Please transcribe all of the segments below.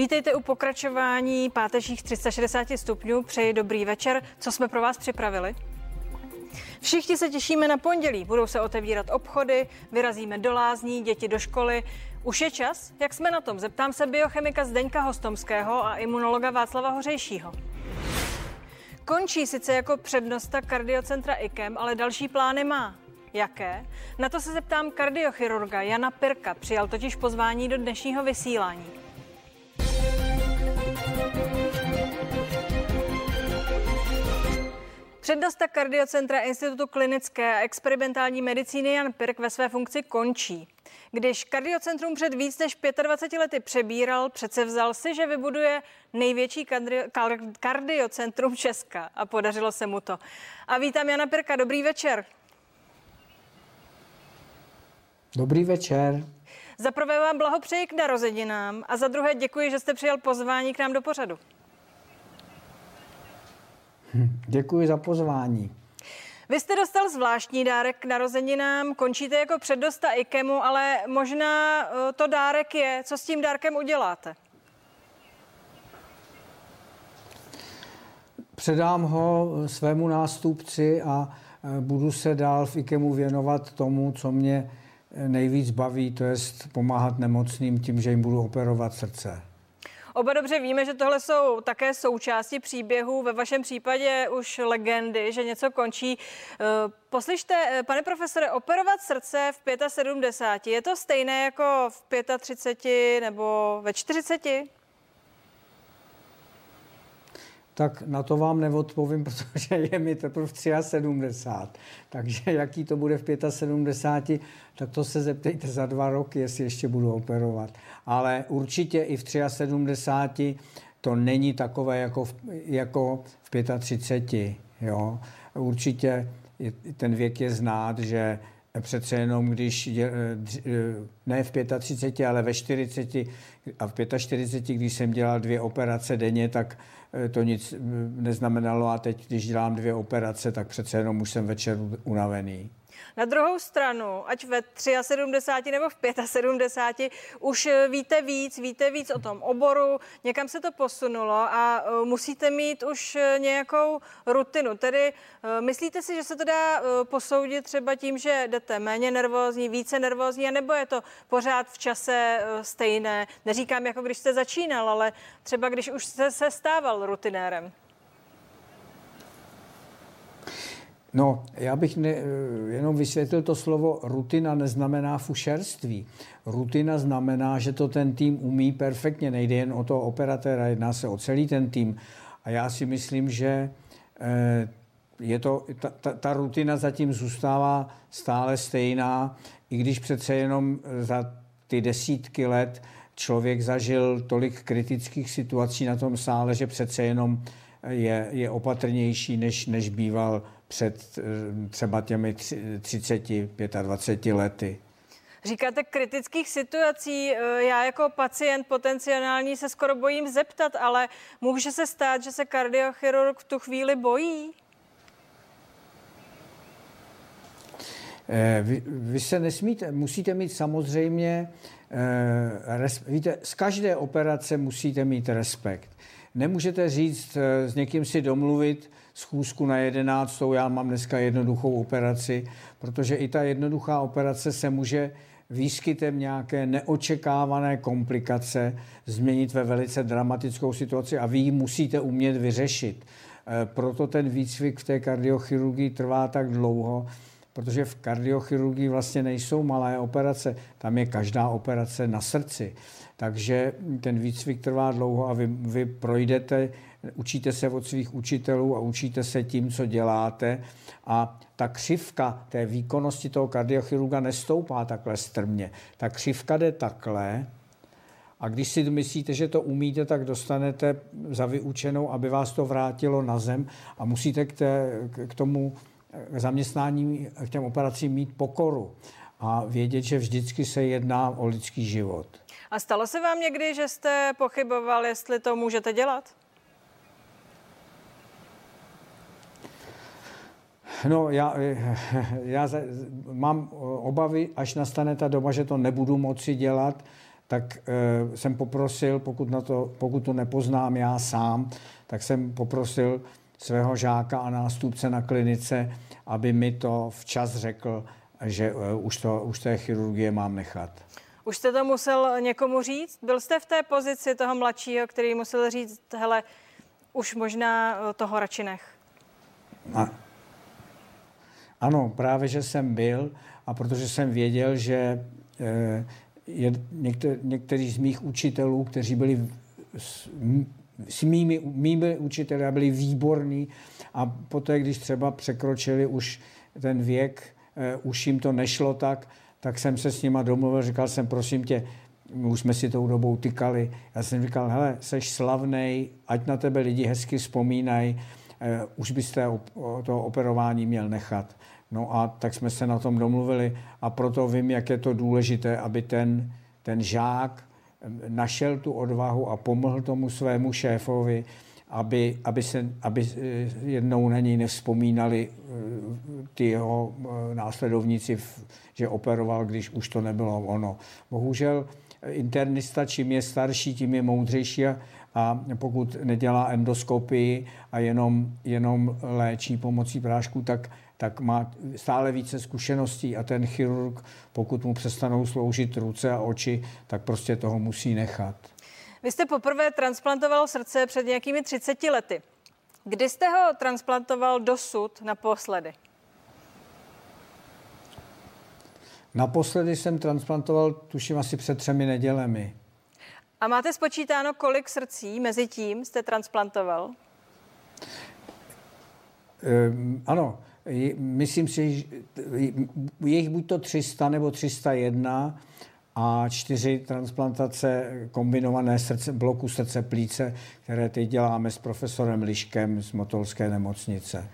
Vítejte u pokračování pátečních 360 stupňů. Přeji dobrý večer. Co jsme pro vás připravili? Všichni se těšíme na pondělí. Budou se otevírat obchody, vyrazíme do lázní, děti do školy. Už je čas? Jak jsme na tom? Zeptám se biochemika Zdeňka Hostomského a imunologa Václava Hořejšího. Končí sice jako přednosta kardiocentra IKEM, ale další plány má. Jaké? Na to se zeptám kardiochirurga Jana Pirka. Přijal totiž pozvání do dnešního vysílání. Přednosta kardiocentra Institutu klinické a experimentální medicíny Jan Pirk ve své funkci končí. Když kardiocentrum před víc než 25 lety přebíral, přece vzal si, že vybuduje největší kardiocentrum Česka a podařilo se mu to. A vítám Jana Pirka, dobrý večer. Dobrý večer. Za prvé vám blahopřeji k narozeninám a za druhé děkuji, že jste přijal pozvání k nám do pořadu. Hm, děkuji za pozvání. Vy jste dostal zvláštní dárek k narozeninám, končíte jako předdosta IKEMu, ale možná eh, to dárek je. Co s tím dárkem uděláte? Předám ho svému nástupci a eh, budu se dál v IKEMu věnovat tomu, co mě eh, nejvíc baví, to je pomáhat nemocným tím, že jim budu operovat srdce. Oba dobře víme, že tohle jsou také součásti příběhu, ve vašem případě už legendy, že něco končí. Eh, poslyšte, eh, pane profesore, operovat srdce v 75, je to stejné jako v 35 nebo ve 40? Tak na to vám neodpovím, protože je mi teprve v 73. Takže jaký to bude v 75, tak to se zeptejte za dva roky, jestli ještě budu operovat. Ale určitě i v 73 to není takové jako v, jako v 35. Jo. Určitě ten věk je znát, že přece jenom, když je, ne v 35, ale ve 40 a v 45, když jsem dělal dvě operace denně, tak Eh, to nic eh, neznamenalo a teď, když dělám dvě operace, tak přece jenom už jsem večer unavený. Na druhou stranu, ať ve 73 nebo v 75, už eh, víte víc, víte víc o tom oboru, někam se to posunulo a eh, musíte mít už eh, nějakou rutinu. Tedy myslíte si, že se to dá posoudit třeba tím, že jdete méně nervózní, více nervózní, nebo je to pořád v čase stejné? Neříkám, jako když jste začínal, ale třeba když už jste se stával rutinérem. No, já bych ne, eh, jenom vysvětlil to slovo rutina neznamená fušerství. Rutina znamená, že to ten tým umí perfektně, nejde jen o toho operatéra, jedná se o celý ten tým. A já si myslím, že eh, je to, ta, ta, ta rutina zatím zůstává stále stejná, i když přece jenom za ty desítky let člověk zažil tolik kritických situací na tom sále, že přece jenom je, je opatrnější, než, než býval před eh, třeba těmi 30, 25 lety. Říkáte kritických situací. Eh, já jako pacient potenciální se skoro bojím zeptat, ale může se stát, že se kardiochirurg v tu chvíli bojí? Eh, vy, vy se nesmíte, musíte mít samozřejmě, res, víte, z každé operace musíte mít respekt. Nemůžete říct, s někým si domluvit, schůzku na jedenáctou, já mám dneska jednoduchou operaci, protože i ta jednoduchá operace se může výskytem nějaké neočekávané komplikace změnit ve velice dramatickou situaci a vy ji musíte umět vyřešit. E, proto ten výcvik v té kardiochirurgii trvá tak dlouho, protože v kardiochirurgii vlastně nejsou malé operace, tam je každá operace na srdci. Takže ten výcvik trvá dlouho a vy, vy projdete učíte se od svých učitelů a učíte se tím, co děláte a ta křivka té výkonnosti toho kardiochirurga nestoupá takhle strmě. Ta křivka jde takhle a když si myslíte, že to umíte, tak dostanete za vyučenou, aby vás to vrátilo na zem a musíte k, té, k tomu zaměstnání, k těm operacím mít pokoru a vědět, že vždycky se jedná o lidský život. A stalo se vám někdy, že jste pochyboval, jestli to můžete dělat? No, já, já mám obavy, až nastane ta doba, že to nebudu moci dělat, tak e, jsem poprosil, pokud, na to, pokud to nepoznám já sám, tak jsem poprosil svého žáka a nástupce na klinice, aby mi to včas řekl, že e, už, to, už té chirurgie mám nechat. Už jste to musel někomu říct? Byl jste v té pozici toho mladšího, který musel říct, hele, už možná toho radši nech? A, ano, právě, že jsem byl a protože jsem věděl, že e, je, některý, někteří z mých učitelů, kteří byli s, s mými, mými učiteli a byli výborní a poté, když třeba překročili už ten věk, eh, už jim to nešlo tak, tak jsem se s nima domluvil, říkal jsem, prosím tě, my už jsme si tou dobou tykali. Já jsem říkal, hele, seš slavnej, ať na tebe lidi hezky vzpomínají, eh, už byste to operování měl nechat. No a tak jsme se na tom domluvili a proto vím, jak je to důležité, aby ten, ten žák našel tu odvahu a pomohl tomu svému šéfovi, aby, aby, se, aby eh, jednou na něj nevzpomínali eh, ty jeho eh, následovníci, že operoval, když už to nebylo ono. Bohužel internista, čím je starší, tím je moudřejší a, a pokud nedělá endoskopii a jenom, jenom léčí pomocí prášku, tak tak má stále více zkušeností a ten chirurg, pokud mu přestanou sloužit ruce a oči, tak prostě toho musí nechat. Vy jste poprvé transplantoval srdce před nějakými 30 lety. Kdy jste ho transplantoval dosud naposledy? Naposledy jsem transplantoval, tuším, asi před třemi nedělemi. A máte spočítáno, kolik srdcí mezi tím jste transplantoval? Um, ano, myslím si, že je jich buď to 300 nebo 301 a čtyři transplantace kombinované srdce, bloku srdce plíce, které teď děláme s profesorem Liškem z Motolské nemocnice.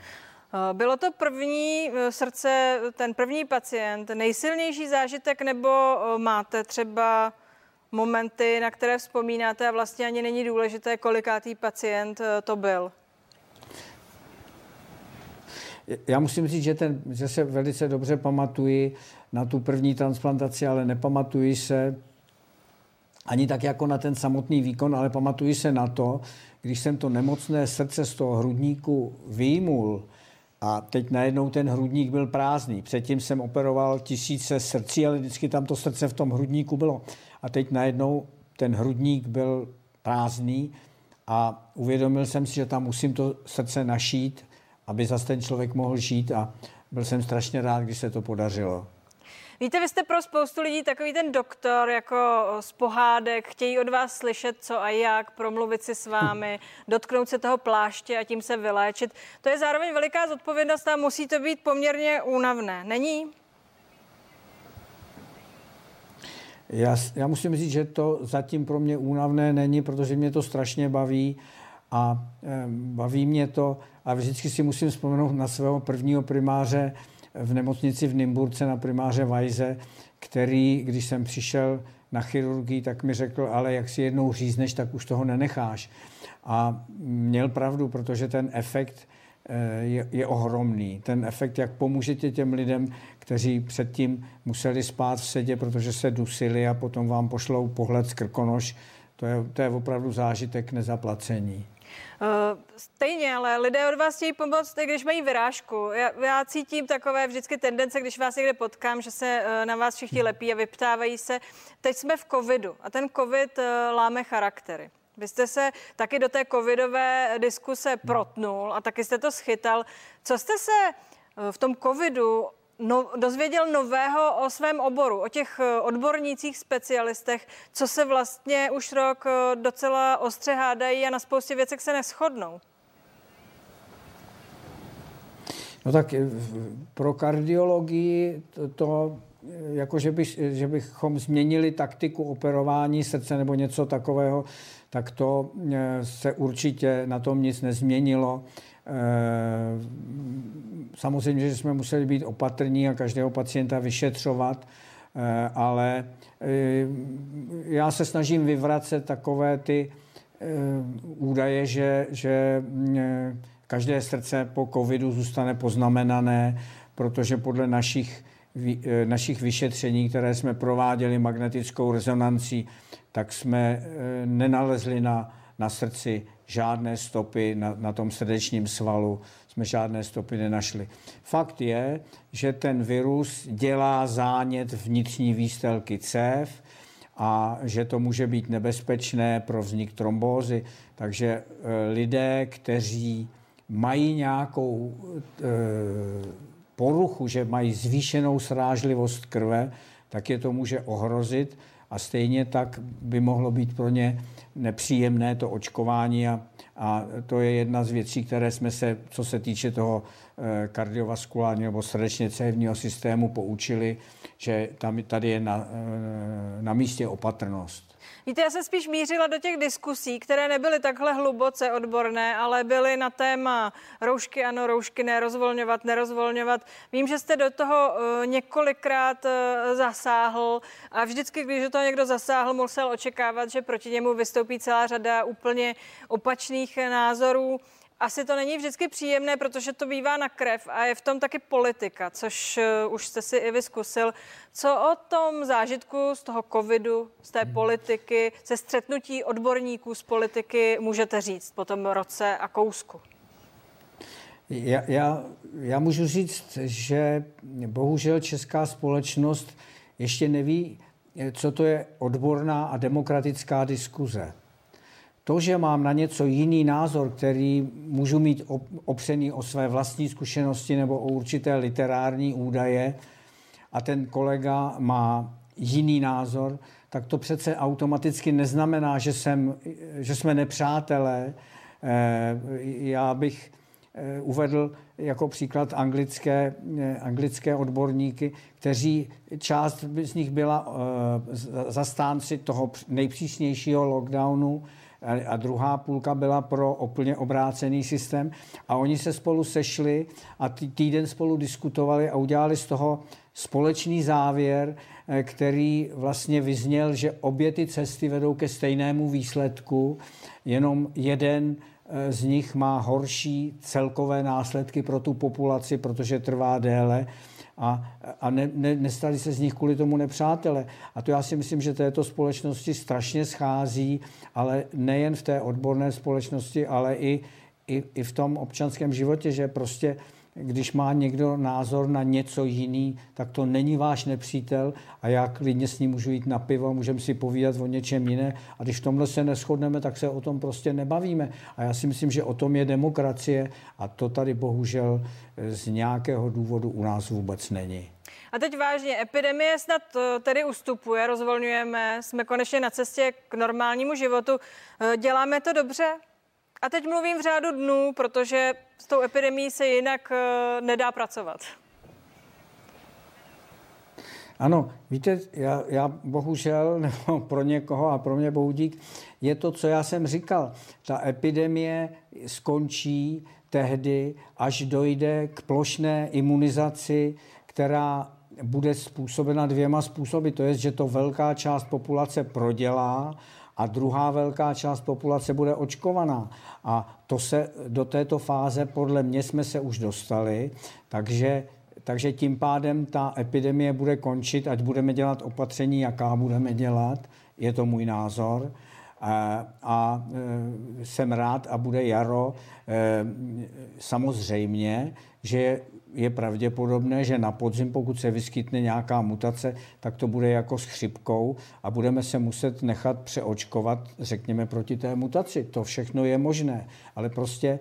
Bylo to první e, srdce, ten první pacient, nejsilnější zážitek, nebo e, máte třeba momenty, na které vzpomínáte a vlastně ani není důležité, kolikátý pacient e, to byl? Já musím říct, že, ten, že se velice dobře pamatuji na tu první transplantaci, ale nepamatuji se ani tak jako na ten samotný výkon, ale pamatuji se na to, když jsem to nemocné srdce z toho hrudníku výjimul a teď najednou ten hrudník byl prázdný. Předtím jsem operoval tisíce srdcí, ale vždycky tam to srdce v tom hrudníku bylo. A teď najednou ten hrudník byl prázdný a uvědomil jsem si, že tam musím to srdce našít aby zase ten člověk mohl žít a byl jsem strašně rád, když se to podařilo. Víte, vy jste pro spoustu lidí takový ten doktor, jako z pohádek, chtějí od vás slyšet, co a jak, promluvit si s vámi, dotknout se toho pláště a tím se vyléčit. To je zároveň veliká zodpovědnost a musí to být poměrně únavné. Není? Já, já musím říct, že to zatím pro mě únavné není, protože mě to strašně baví a e, baví mě to a vždycky si musím vzpomenout na svého prvního primáře v nemocnici v Nymburce, na primáře Vajze, který, když jsem přišel na chirurgii, tak mi řekl, ale jak si jednou řízneš, tak už toho nenecháš. A měl pravdu, protože ten efekt e, je, je ohromný. Ten efekt, jak pomůžete těm lidem, kteří předtím museli spát v sedě, protože se dusili a potom vám pošlou pohled z krkonoš, to je, to je opravdu zážitek nezaplacení. Uh, stejně, ale lidé od vás chtějí pomoct, když mají vyrážku. Já, já cítím takové vždycky tendence, když vás někde potkám, že se uh, na vás všichni lepí a vyptávají se. Teď jsme v covidu a ten covid uh, láme charaktery. Vy jste se taky do té covidové diskuse protnul a taky jste to schytal. Co jste se v tom covidu no, dozvěděl nového o svém oboru, o těch eh, odbornících, specialistech, co se vlastně už rok eh, docela ostře hádají a na spoustě věcech se neschodnou? No tak eh, pro kardiologii to, to jako že, by, že bychom změnili taktiku operování srdce nebo něco takového, tak to se určitě na tom nic nezměnilo. Eh, samozřejmě, že jsme museli být opatrní a každého pacienta vyšetřovat, eh, ale eh, já se snažím vyvracet takové ty údaje, že, že každé srdce po covidu zůstane poznamenané, protože podle našich eh, našich vyšetření, které jsme prováděli magnetickou rezonancí, tak jsme eh, nenalezli na, na srdci žádné stopy, na, na tom srdečním svalu jsme žádné stopy nenašli. Fakt je, že ten virus dělá zánět vnitřní výstelky cév a že to může být nebezpečné pro vznik trombózy. Takže e, lidé, kteří mají nějakou e, poruchu, že mají zvýšenou srážlivost krve, tak je to může ohrozit a stejně tak by mohlo být pro ně nepříjemné to očkování a, a to je jedna z věcí, které jsme se, co se týče toho eh, kardiovaskulárního nebo srdečně cévního systému poučili, že tam, tady je na, eh, na místě opatrnost. Víte, já jsem spíš mířila do těch diskusí, které nebyly takhle hluboce odborné, ale byly na téma roušky ano, roušky ne, rozvolňovat, nerozvolňovat. Vím, že jste do toho uh, několikrát uh, zasáhl a vždycky, když do toho někdo zasáhl, musel očekávat, že proti němu vystoupí celá řada úplně opačných názorů. Asi to není vždycky příjemné, protože to bývá na krev a je v tom taky politika, což uh, už jste si i vyskusil. Co o tom zážitku z toho covidu, z té politiky, ze střetnutí odborníků z politiky můžete říct po tom roce a kousku? Já, já, já můžu říct, že bohužel česká společnost ještě neví, co to je odborná a demokratická diskuze. To, že mám na něco jiný názor, který můžu mít opřený o své vlastní zkušenosti nebo o určité literární údaje, a ten kolega má jiný názor, tak to přece automaticky neznamená, že, jsem, že jsme nepřátelé. Eh, já bych eh, uvedl jako příklad anglické, eh, anglické odborníky, kteří část z nich byla zastánci toho nejpřísnějšího lockdownu, a druhá půlka byla pro úplně obrácený systém. A oni se spolu sešli a týden spolu diskutovali a udělali z toho společný závěr, eh, který vlastně vyzněl, že obě ty cesty vedou ke stejnému výsledku, jenom jeden eh, z nich má horší celkové následky pro tu populaci, protože trvá déle a, a ne, ne, nestali se z nich kvůli tomu nepřátele. A to já si myslím, že této společnosti strašně schází, ale nejen v té odborné společnosti, ale i, i, i v tom občanském životě, že prostě když má někdo názor na něco jiný, tak to není váš nepřítel a já klidně s ním můžu jít na pivo, můžeme si povídat o něčem jiné a když v tomhle se neschodneme, tak se o tom prostě nebavíme. A já si myslím, že o tom je demokracie a to tady bohužel z nějakého důvodu u nás vůbec není. A teď vážně, epidemie snad eh, tedy ustupuje, rozvolňujeme, jsme konečně na cestě k normálnímu životu. Eh, děláme to dobře? A teď mluvím v řádu dnů, protože s tou epidemí se jinak uh, nedá pracovat. Ano, víte, já, já bohužel, nebo pro někoho a pro mě bohudík, je to, co já jsem říkal. Ta epidemie skončí tehdy, až dojde k plošné imunizaci, která bude způsobena dvěma způsoby. To je, že to velká část populace prodělá a druhá velká část populace bude očkovaná. A to se do této fáze podle mě jsme se už dostali, takže takže tím pádem ta epidemie bude končit, ať budeme dělat opatření, jaká budeme dělat, je to můj názor. A, a e, jsem rád a bude jaro. E, samozřejmě, že je pravděpodobné, že na podzim, pokud se vyskytne nějaká mutace, tak to bude jako s chřipkou a budeme se muset nechat přeočkovat, řekněme, proti té mutaci. To všechno je možné, ale prostě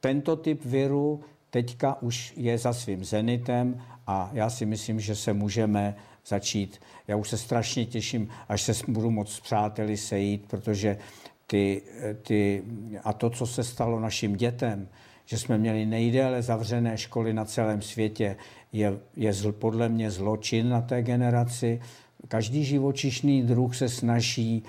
tento typ viru teďka už je za svým zenitem a já si myslím, že se můžeme začít. Já už se strašně těším, až se budu moc s přáteli sejít, protože ty, ty, a to, co se stalo našim dětem, že jsme měli nejdéle zavřené školy na celém světě, je, je zl, podle mě zločin na té generaci. Každý živočišný druh se snaží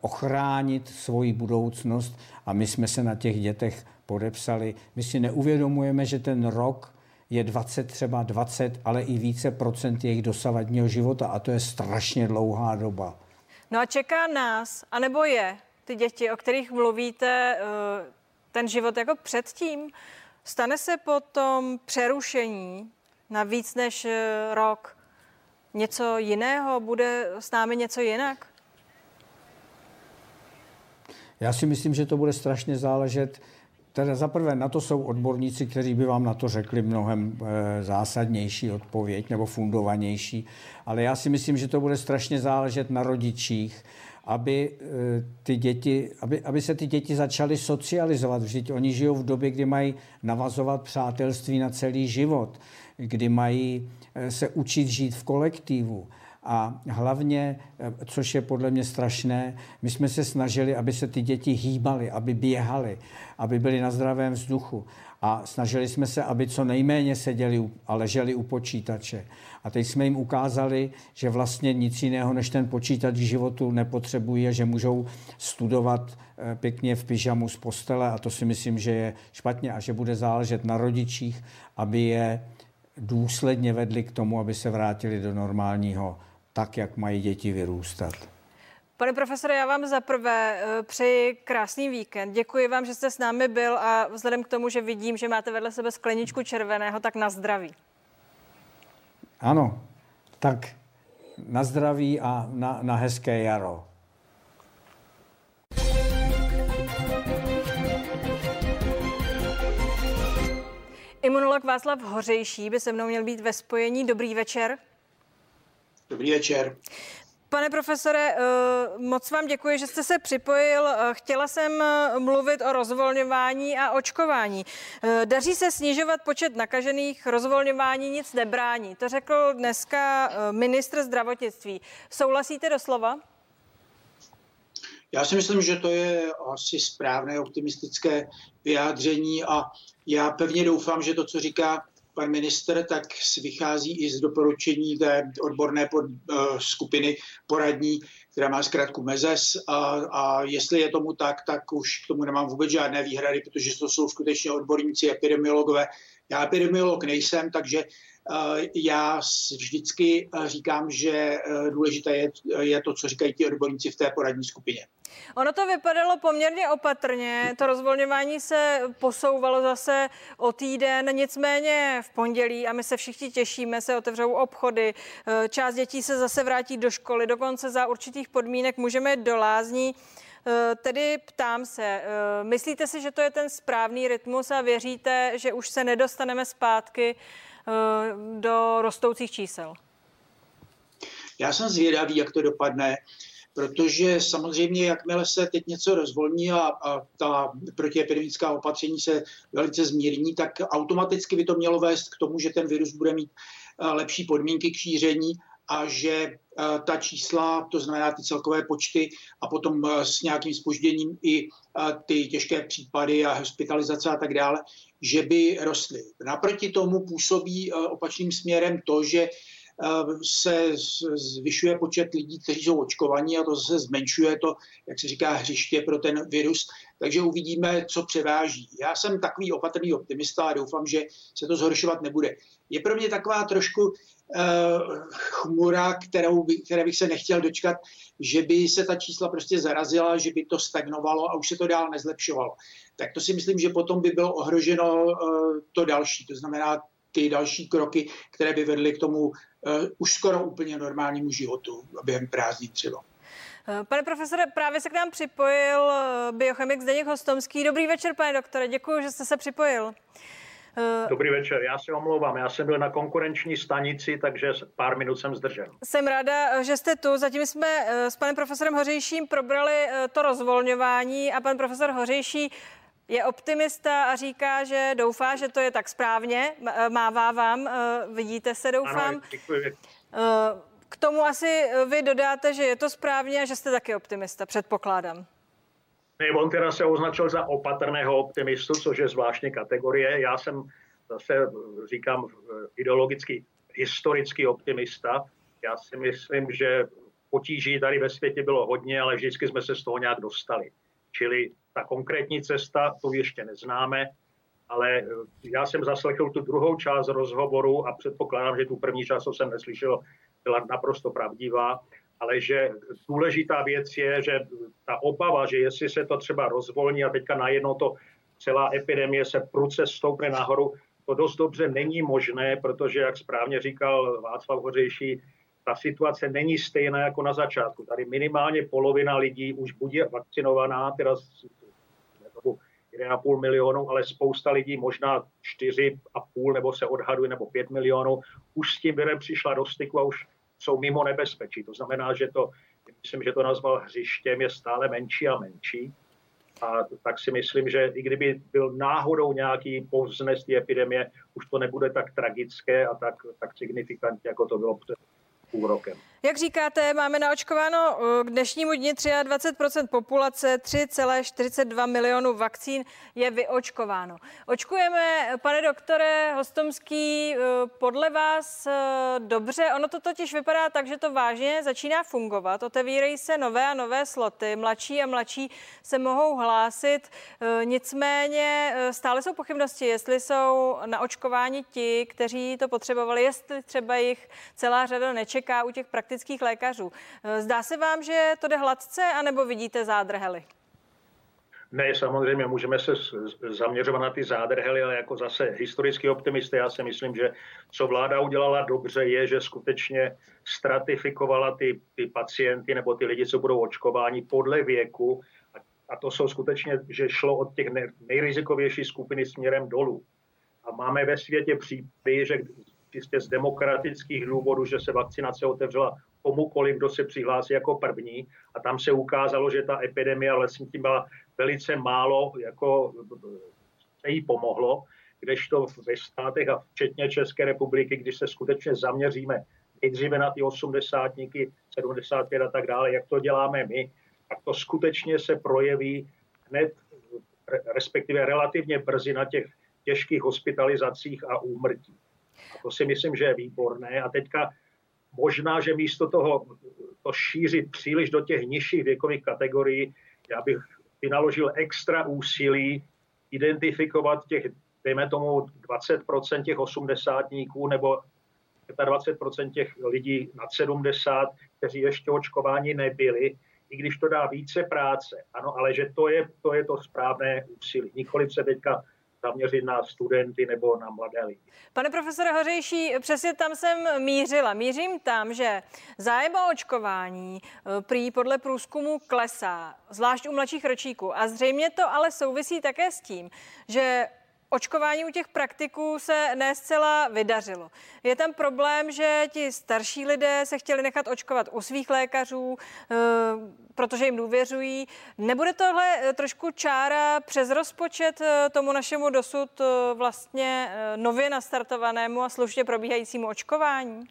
ochránit svoji budoucnost a my jsme se na těch dětech podepsali. My si neuvědomujeme, že ten rok je 20, třeba 20, ale i více procent jejich dosavadního života a to je strašně dlouhá doba. No a čeká nás, anebo je, ty děti, o kterých mluvíte, eh, ten život jako předtím. Stane se potom přerušení na víc než eh, rok něco jiného? Bude s námi něco jinak? Já si myslím, že to bude strašně záležet. Teda zaprvé na to jsou odborníci, kteří by vám na to řekli mnohem e, zásadnější odpověď nebo fundovanější, ale já si myslím, že to bude strašně záležet na rodičích, aby, e, ty děti, aby, aby se ty děti začaly socializovat. Vždyť oni žijou v době, kdy mají navazovat přátelství na celý život, kdy mají e, se učit žít v kolektivu. A hlavně, eh, což je podle mě strašné, my jsme se snažili, aby se ty děti hýbaly, aby běhaly, aby byly na zdravém vzduchu. A snažili jsme se, aby co nejméně seděli a leželi u počítače. A teď jsme jim ukázali, že vlastně nic jiného než ten počítač v životu nepotřebují a že můžou studovat eh, pěkně v pyžamu z postele a to si myslím, že je špatně a že bude záležet na rodičích, aby je důsledně vedli k tomu, aby se vrátili do normálního tak, jak mají děti vyrůstat. Pane profesore, já vám za prvé eh, přeji krásný víkend. Děkuji vám, že jste s námi byl a vzhledem k tomu, že vidím, že máte vedle sebe skleničku červeného, tak na zdraví. Ano, tak na zdraví a na, na hezké jaro. Imunolog Václav Hořejší by se mnou měl být ve spojení. Dobrý večer. Dobrý večer. Pane profesore, eh, moc vám děkuji, že jste se připojil. Eh, chtěla jsem eh, mluvit o rozvolňování a očkování. Daří se snižovat počet nakažených, rozvolňování nic nebrání. To řekl dneska ministr zdravotnictví. Souhlasíte doslova? Já si myslím, že to je asi správné optimistické vyjádření a já pevně doufám, že to, co říká pan minister, tak vychází i z doporučení té odborné pod, uh, skupiny poradní, která má zkrátku MEZES a, a jestli je tomu tak, tak už k tomu nemám vůbec žádné výhrady, protože to jsou skutečně odborníci, epidemiologové. Já epidemiolog nejsem, takže uh, já vždycky uh, říkám, že důležité je, je to, co říkají ti odborníci v té poradní skupině. Ono to vypadalo poměrně opatrně, to rozvolňování se posouvalo zase o týden, nicméně v pondělí a my se všichni těšíme, se otevřou obchody, eh, část dětí se zase vrátí do školy, dokonce za určitých podmínek můžeme do lázní. Eh, tedy ptám se, eh, myslíte si, že to je ten správný rytmus a věříte, že už se nedostaneme zpátky do rostoucích čísel? Já jsem zvědavý, jak to dopadne protože samozřejmě, jakmile se teď něco rozvolní a, a ta protiepidemická opatření se velice zmírní, tak automaticky by to mělo vést k tomu, že ten virus bude mít lepší podmínky k šíření a že ta čísla, to znamená ty celkové počty a potom s nějakým spožděním i ty těžké případy a hospitalizace a tak dále, že by rostly. Naproti tomu působí opačným směrem to, že se zvyšuje počet lidí, kteří jsou očkovaní a to se zmenšuje to, jak se říká, hřiště pro ten virus. Takže uvidíme, co převáží. Já jsem takový opatrný optimista a doufám, že se to zhoršovat nebude. Je pro mě taková trošku uh, chmura, kterou by, které bych se nechtěl dočkat, že by se ta čísla prostě zarazila, že by to stagnovalo a už se to dál nezlepšovalo. Tak to si myslím, že potom by bylo ohroženo uh, to další. To znamená ty další kroky, které by vedly k tomu uh, už skoro úplně normálnímu životu během prázdnin třeba. Eh, pane profesore, právě se k nám připojil eh, biochemik Zdeněk Hostomský. Dobrý večer, pane doktore, děkuji, že jste se připojil. Dobrý večer, já se omlouvám, já jsem byl na konkurenční stanici, takže pár minut jsem zdržel. Jsem ráda, že jste tu. Zatím jsme s panem profesorem Hořejším probrali to rozvolňování a pan profesor Hořejší je optimista a říká, že doufá, že to je tak správně. Eh, mává vám, eh, vidíte se, doufám. Ano, děkuji. Eh, k tomu asi vy dodáte, že je to správně a že jste taky optimista, předpokládám. On teda se označil za opatrného optimistu, což je zvláštní kategorie. Já jsem zase, říkám, ideologicky historický optimista. Já si myslím, že potíží tady ve světě bylo hodně, ale vždycky jsme se z toho nějak dostali. Čili ta konkrétní cesta, tu ještě neznáme, ale eh, já jsem zaslechl tu druhou část rozhovoru a předpokládám, že tu první část, co jsem neslyšel, byla naprosto pravdivá, ale že důležitá věc je, že ta obava, že jestli se to třeba rozvolní a teďka najednou to celá epidemie se pruce stoupne nahoru, to dost dobře není možné, protože, jak správně říkal Václav Hořejší, ta situace není stejná jako na začátku. Tady minimálně polovina lidí už bude vakcinovaná, teda 1,5 milionu, ale spousta lidí, možná 4,5 nebo se odhaduje, nebo 5 milionů, už s tím virem přišla do styku a už jsou mimo nebezpečí. To znamená, že to, myslím, že to nazval hřištěm, je stále menší a menší. A tak si myslím, že i kdyby byl náhodou nějaký povznest epidemie, už to nebude tak tragické a tak, tak signifikantně, jako to bylo před broker. Jak říkáte, máme naočkováno eh, k dnešnímu dni 23% populace, 3,42 milionů vakcín je vyočkováno. Očkujeme, pane doktore Hostomský, eh, podle vás eh, dobře? Ono to totiž vypadá tak, že to vážně začíná fungovat. Otevírají se nové a nové sloty, mladší a mladší se mohou hlásit. Nicméně stále jsou pochybnosti, jestli jsou na očkování ti, kteří to potřebovali, jestli třeba jich celá řada nečeká u těch praktických praktických lékařů. Eh, zdá se vám, že to jde hladce, anebo vidíte zádrhely? Ne, samozřejmě můžeme se zaměřovat na ty zádrhely, ale jako zase historický optimista, já si myslím, že co vláda udělala dobře, je, že skutečně stratifikovala ty, ty pacienty nebo ty lidi, co budou očkováni podle věku. A, a to jsou skutečně, že šlo od těch nejrizikovějších skupiny směrem dolů. A máme ve světě případy, že čistě z demokratických důvodů, že se vakcinace otevřela komukoliv, kdo se přihlásí jako první. A tam se ukázalo, že ta epidemie vlastně tím byla velice málo, jako se jí pomohlo, kdežto ve státech a včetně České republiky, když se skutečně zaměříme nejdříve na ty osmdesátníky, 75 a tak dále, jak to děláme my, tak to skutečně se projeví hned, respektive relativně brzy na těch těžkých hospitalizacích a úmrtí. A to si myslím, že je výborné. A teďka možná, že místo toho to šířit příliš do těch nižších věkových kategorií, já bych vynaložil extra úsilí identifikovat těch, dejme tomu, 20% těch osmdesátníků nebo 25% těch lidí nad 70, kteří ještě očkováni nebyli, i když to dá více práce. Ano, ale že to je to, je to správné úsilí. Nikoliv se teďka zaměřit na studenty nebo na mladé lidi. Pane profesore Hořejší, přesně tam jsem mířila. Mířím tam, že zájem o očkování eh, prý podle průzkumu klesá, zvlášť u mladších ročíků. A zřejmě to ale souvisí také s tím, že očkování u těch praktiků se ne zcela vydařilo. Je tam problém, že ti starší lidé se chtěli nechat očkovat u svých lékařů, eh, protože jim důvěřují. Nebude tohle eh, trošku čára přes rozpočet eh, tomu našemu dosud vlastně nově nastartovanému a slušně probíhajícímu očkování?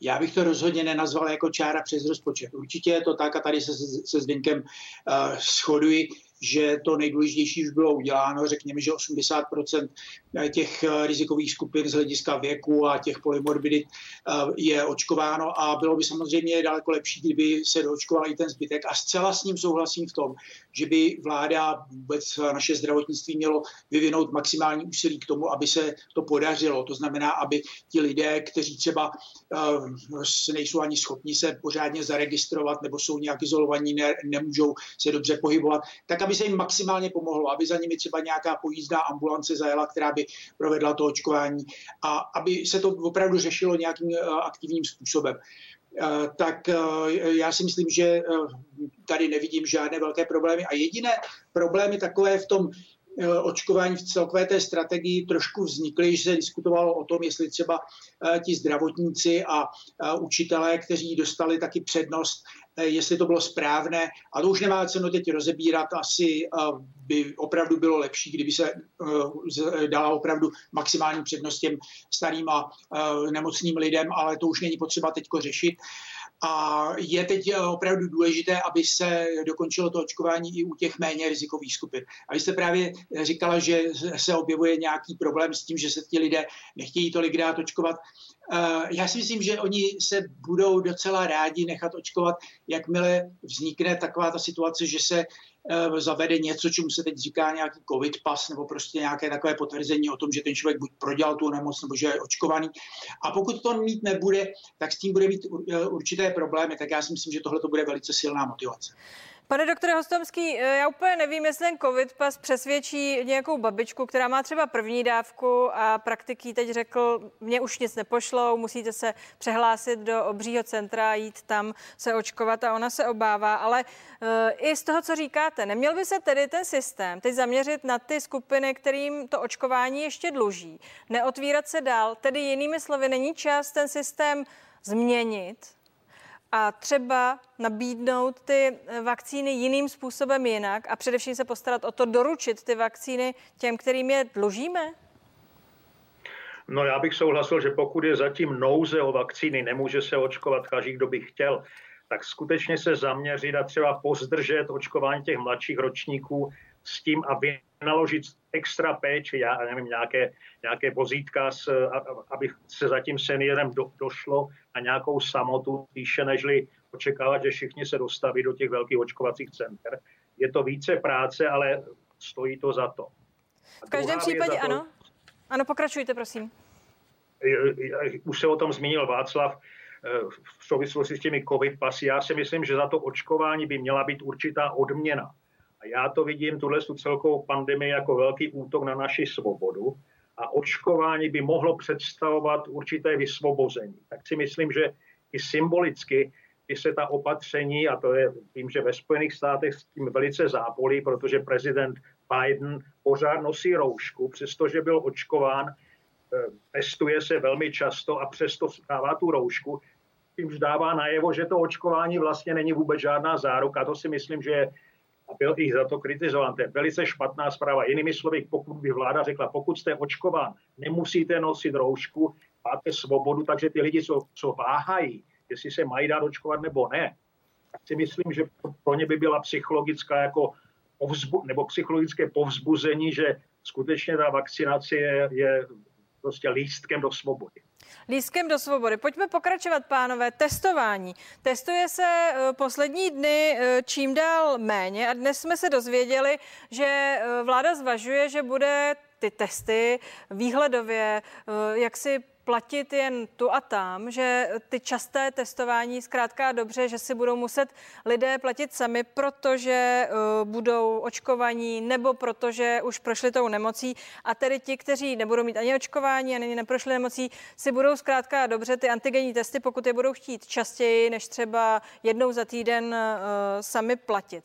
Já bych to rozhodně nenazval jako čára přes rozpočet. Určitě je to tak a tady se se Zdenkem uh, shoduji, že to nejdůležitější už bylo uděláno. Řekněme, že 80% těch eh, rizikových skupin z hlediska věku a těch polymorbidit eh, je očkováno a bylo by samozřejmě daleko lepší, kdyby se doočkoval i ten zbytek. A zcela s ním souhlasím v tom, že by vláda, vůbec naše zdravotnictví mělo vyvinout maximální úsilí k tomu, aby se to podařilo. To znamená, aby ti lidé, kteří třeba nejsou ani schopni se pořádně zaregistrovat nebo jsou nějak izolovaní, ne, nemůžou se dobře pohybovat, tak aby se jim maximálně pomohlo, aby za nimi třeba nějaká pojízdná ambulance zajela, která by provedla to očkování a aby se to opravdu řešilo nějakým uh, aktivním způsobem. Eh, tak eh, já si myslím, že eh, tady nevidím žádné velké problémy. A jediné problémy takové v tom očkování v celkové té strategii trošku vznikly, že se diskutovalo o tom, jestli třeba ti zdravotníci a učitelé, kteří dostali taky přednost, jestli to bylo správné. A to už nemá cenu teď rozebírat. Asi by opravdu bylo lepší, kdyby se dala opravdu maximální přednost těm starým a nemocným lidem, ale to už není potřeba teď řešit. A je teď eh, opravdu důležité, aby se dokončilo to očkování i u těch méně rizikových skupin. A vy jste právě říkala, že se objevuje nějaký problém s tím, že se ti lidé nechtějí tolik dát očkovat. Eh, já si myslím, že oni se budou docela rádi nechat očkovat, jakmile vznikne taková ta situace, že se eh, zavede něco, čemu se teď říká nějaký covid pas nebo prostě nějaké takové potvrzení o tom, že ten člověk buď prodělal tu nemoc nebo že je očkovaný. A pokud to mít nebude, tak s tím bude mít eh, určité problémy. Tak já si myslím, že tohle to bude velice silná motivace. Pane doktore Hostomský, eh, já úplně nevím, jestli ten covid pas přesvědčí nějakou babičku, která má třeba první dávku a praktiký teď řekl, mě už nic nepošlou, musíte se přehlásit do obřího centra, jít tam se očkovat a ona se obává. Ale uh, i z toho, co říkáte, neměl by se tedy ten systém teď zaměřit na ty skupiny, kterým to očkování ještě dluží, neotvírat se dál, tedy jinými slovy, není čas ten systém změnit, a třeba nabídnout ty vakcíny jiným způsobem jinak a především se postarat o to doručit ty vakcíny těm, kterým je dlužíme? No já bych souhlasil, že pokud je zatím nouze o vakcíny, nemůže se očkovat každý, kdo by chtěl, tak skutečně se zaměřit a třeba pozdržet očkování těch mladších ročníků s tím, aby naložit extra péči, já nevím, nějaké, nějaké vozítka, s, aby se za tím seniorem do, došlo na nějakou samotu, spíše nežli očekávat, že všichni se dostaví do těch velkých očkovacích center. Je to více práce, ale stojí to za to. A v každém případě to, ano. Ano, pokračujte, prosím. Už se o tom zmínil Václav eh, v souvislosti s těmi covid pasy. Já si myslím, že za to očkování by měla být určitá odměna. A já to vidím, tuhle celkovou pandemii, jako velký útok na naši svobodu a očkování by mohlo představovat určité vysvobození. Tak si myslím, že i symbolicky by se ta opatření, a to je, vím, že ve Spojených státech s tím velice zápolí, protože prezident Biden pořád nosí roušku, přestože byl očkován, eh, testuje se velmi často a přesto dává tu roušku, tím dává najevo, že to očkování vlastně není vůbec žádná záruka. To si myslím, že je a byl i za to kritizován. To je velice špatná zpráva. Jinými slovy, pokud by vláda řekla, pokud jste očkován, nemusíte nosit roušku, máte svobodu, takže ty lidi, co, co váhají, jestli se mají dát očkovat nebo ne, tak si myslím, že pro ně by byla psychologická jako povzbu, nebo psychologické povzbuzení, že skutečně ta vakcinace je, je prostě lístkem do svobody. Lískem do svobody. Pojďme pokračovat, pánové. Testování. Testuje se eh, poslední dny eh, čím dál méně a dnes jsme se dozvěděli, že eh, vláda zvažuje, že bude ty testy výhledově jak si platit jen tu a tam, že ty časté testování zkrátka dobře, že si budou muset lidé platit sami, protože uh, budou očkovaní nebo protože už prošli tou nemocí a tedy ti, kteří nebudou mít ani očkování a ani neprošli nemocí, si budou zkrátka dobře ty antigenní testy, pokud je budou chtít častěji než třeba jednou za týden uh, sami platit.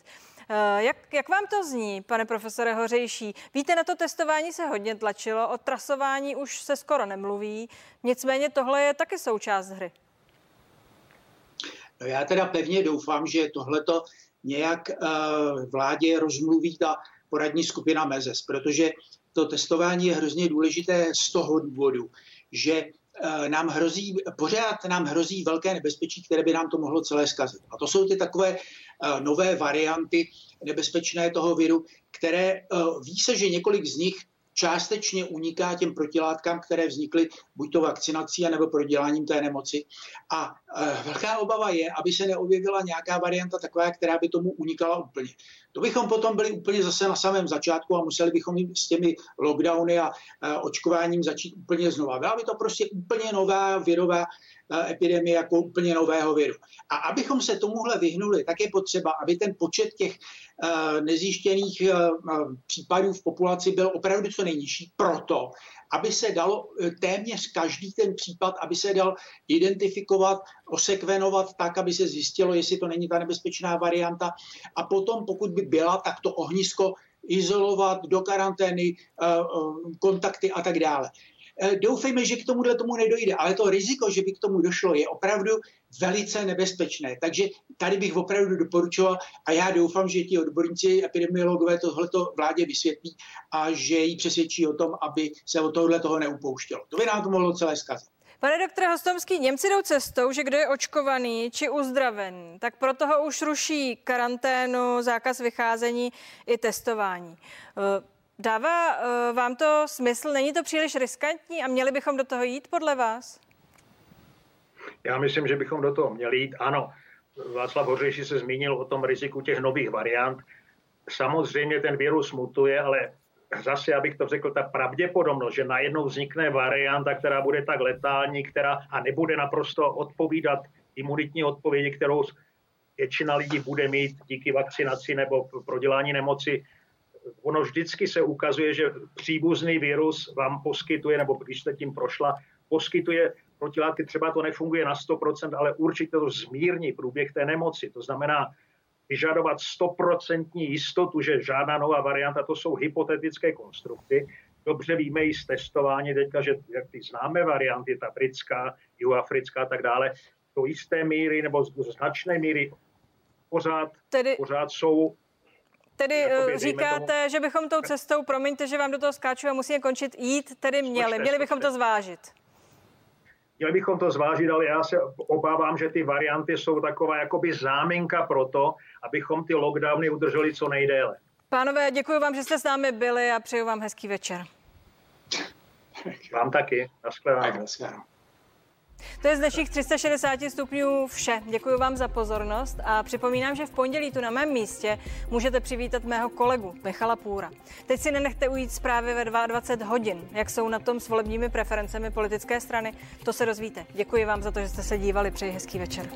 Eh, jak, jak vám to zní, pane profesore Hořejší? Víte, na to testování se hodně tlačilo, o trasování už se skoro nemluví, nicméně tohle je taky součást hry. No já teda pevně doufám, že tohleto nějak uh, vládě rozmluví ta poradní skupina MEZES, protože to testování je hrozně důležité z toho důvodu, že nám hrozí, pořád nám hrozí velké nebezpečí, které by nám to mohlo celé zkazit. A to jsou ty takové Eh, nové varianty nebezpečné toho viru, které eh, ví se, že několik z nich částečně uniká těm protilátkám, které vznikly buď to vakcinací, nebo proděláním té nemoci. A e, velká obava je, aby se neobjevila nějaká varianta taková, která by tomu unikala úplně. To bychom potom byli úplně zase na samém začátku a museli bychom s těmi lockdowny a e, očkováním začít úplně znova. Byla by to prostě úplně nová virová epidemie jako úplně nového viru. A abychom se tomuhle vyhnuli, tak je potřeba, aby ten počet těch e, nezjištěných e, případů v populaci byl opravdu co nejnižší. Proto, aby se dalo eh, téměř každý ten případ, aby se dal identifikovat, osekvenovat tak, aby se zjistilo, jestli to není ta nebezpečná varianta. A potom, pokud by byla, tak to ohnisko izolovat do karantény, eh, eh, kontakty a tak dále. Doufejme, že k tomuhle tomu nedojde, ale to riziko, že by k tomu došlo, je opravdu velice nebezpečné. Takže tady bych opravdu doporučoval a já doufám, že ti odborníci, epidemiologové tohleto vládě vysvětlí a že ji přesvědčí o tom, aby se od tohle toho neupouštělo. To by nám to mohlo celé zkazit. Pane doktore Hostomský, Němci jdou cestou, že kdo je očkovaný či uzdravený, tak pro toho už ruší karanténu, zákaz vycházení i testování. Dává eh, vám to smysl? Není to příliš riskantní a měli bychom do toho jít podle vás? Já myslím, že bychom do toho měli jít. Ano, Václav Hořejší se zmínil o tom riziku těch nových variant. Samozřejmě ten virus mutuje, ale zase, abych to řekl, ta pravděpodobnost, že najednou vznikne varianta, která bude tak letální, která a nebude naprosto odpovídat imunitní odpovědi, kterou většina lidí bude mít díky vakcinaci nebo prodělání nemoci. Ono vždycky se ukazuje, že příbuzný virus vám poskytuje, nebo když jste tím prošla, poskytuje protilátky, třeba to nefunguje na 100%, ale určitě to zmírní průběh té nemoci. To znamená, vyžadovat 100% jistotu, že žádná nová varianta, to jsou hypotetické konstrukty. Dobře víme i z testování teďka, že jak ty známé varianty, ta britská, jihoafrická a tak dále, do jisté míry nebo z značné míry pořád, tedy, pořád jsou Tedy jakoby, říkáte, tomu... že bychom tou cestou, promiňte, že vám do toho skáču a musíme končit, jít tedy měli. Měli bychom to zvážit. Měli bychom to zvážit, ale já se obávám, že ty varianty jsou taková jakoby záminka pro to, abychom ty lockdowny udrželi co nejdéle. Pánové, děkuji vám, že jste s námi byli a přeju vám hezký večer. Vám taky. Naschledanou. To je z dnešních 360 stupňů vše. Děkuji vám za pozornost a připomínám, že v pondělí tu na mém místě můžete přivítat mého kolegu Michala Půra. Teď si nenechte ujít zprávy ve 22 hodin, jak jsou na tom s volebními preferencemi politické strany. To se dozvíte. Děkuji vám za to, že jste se dívali. Přeji hezký večer.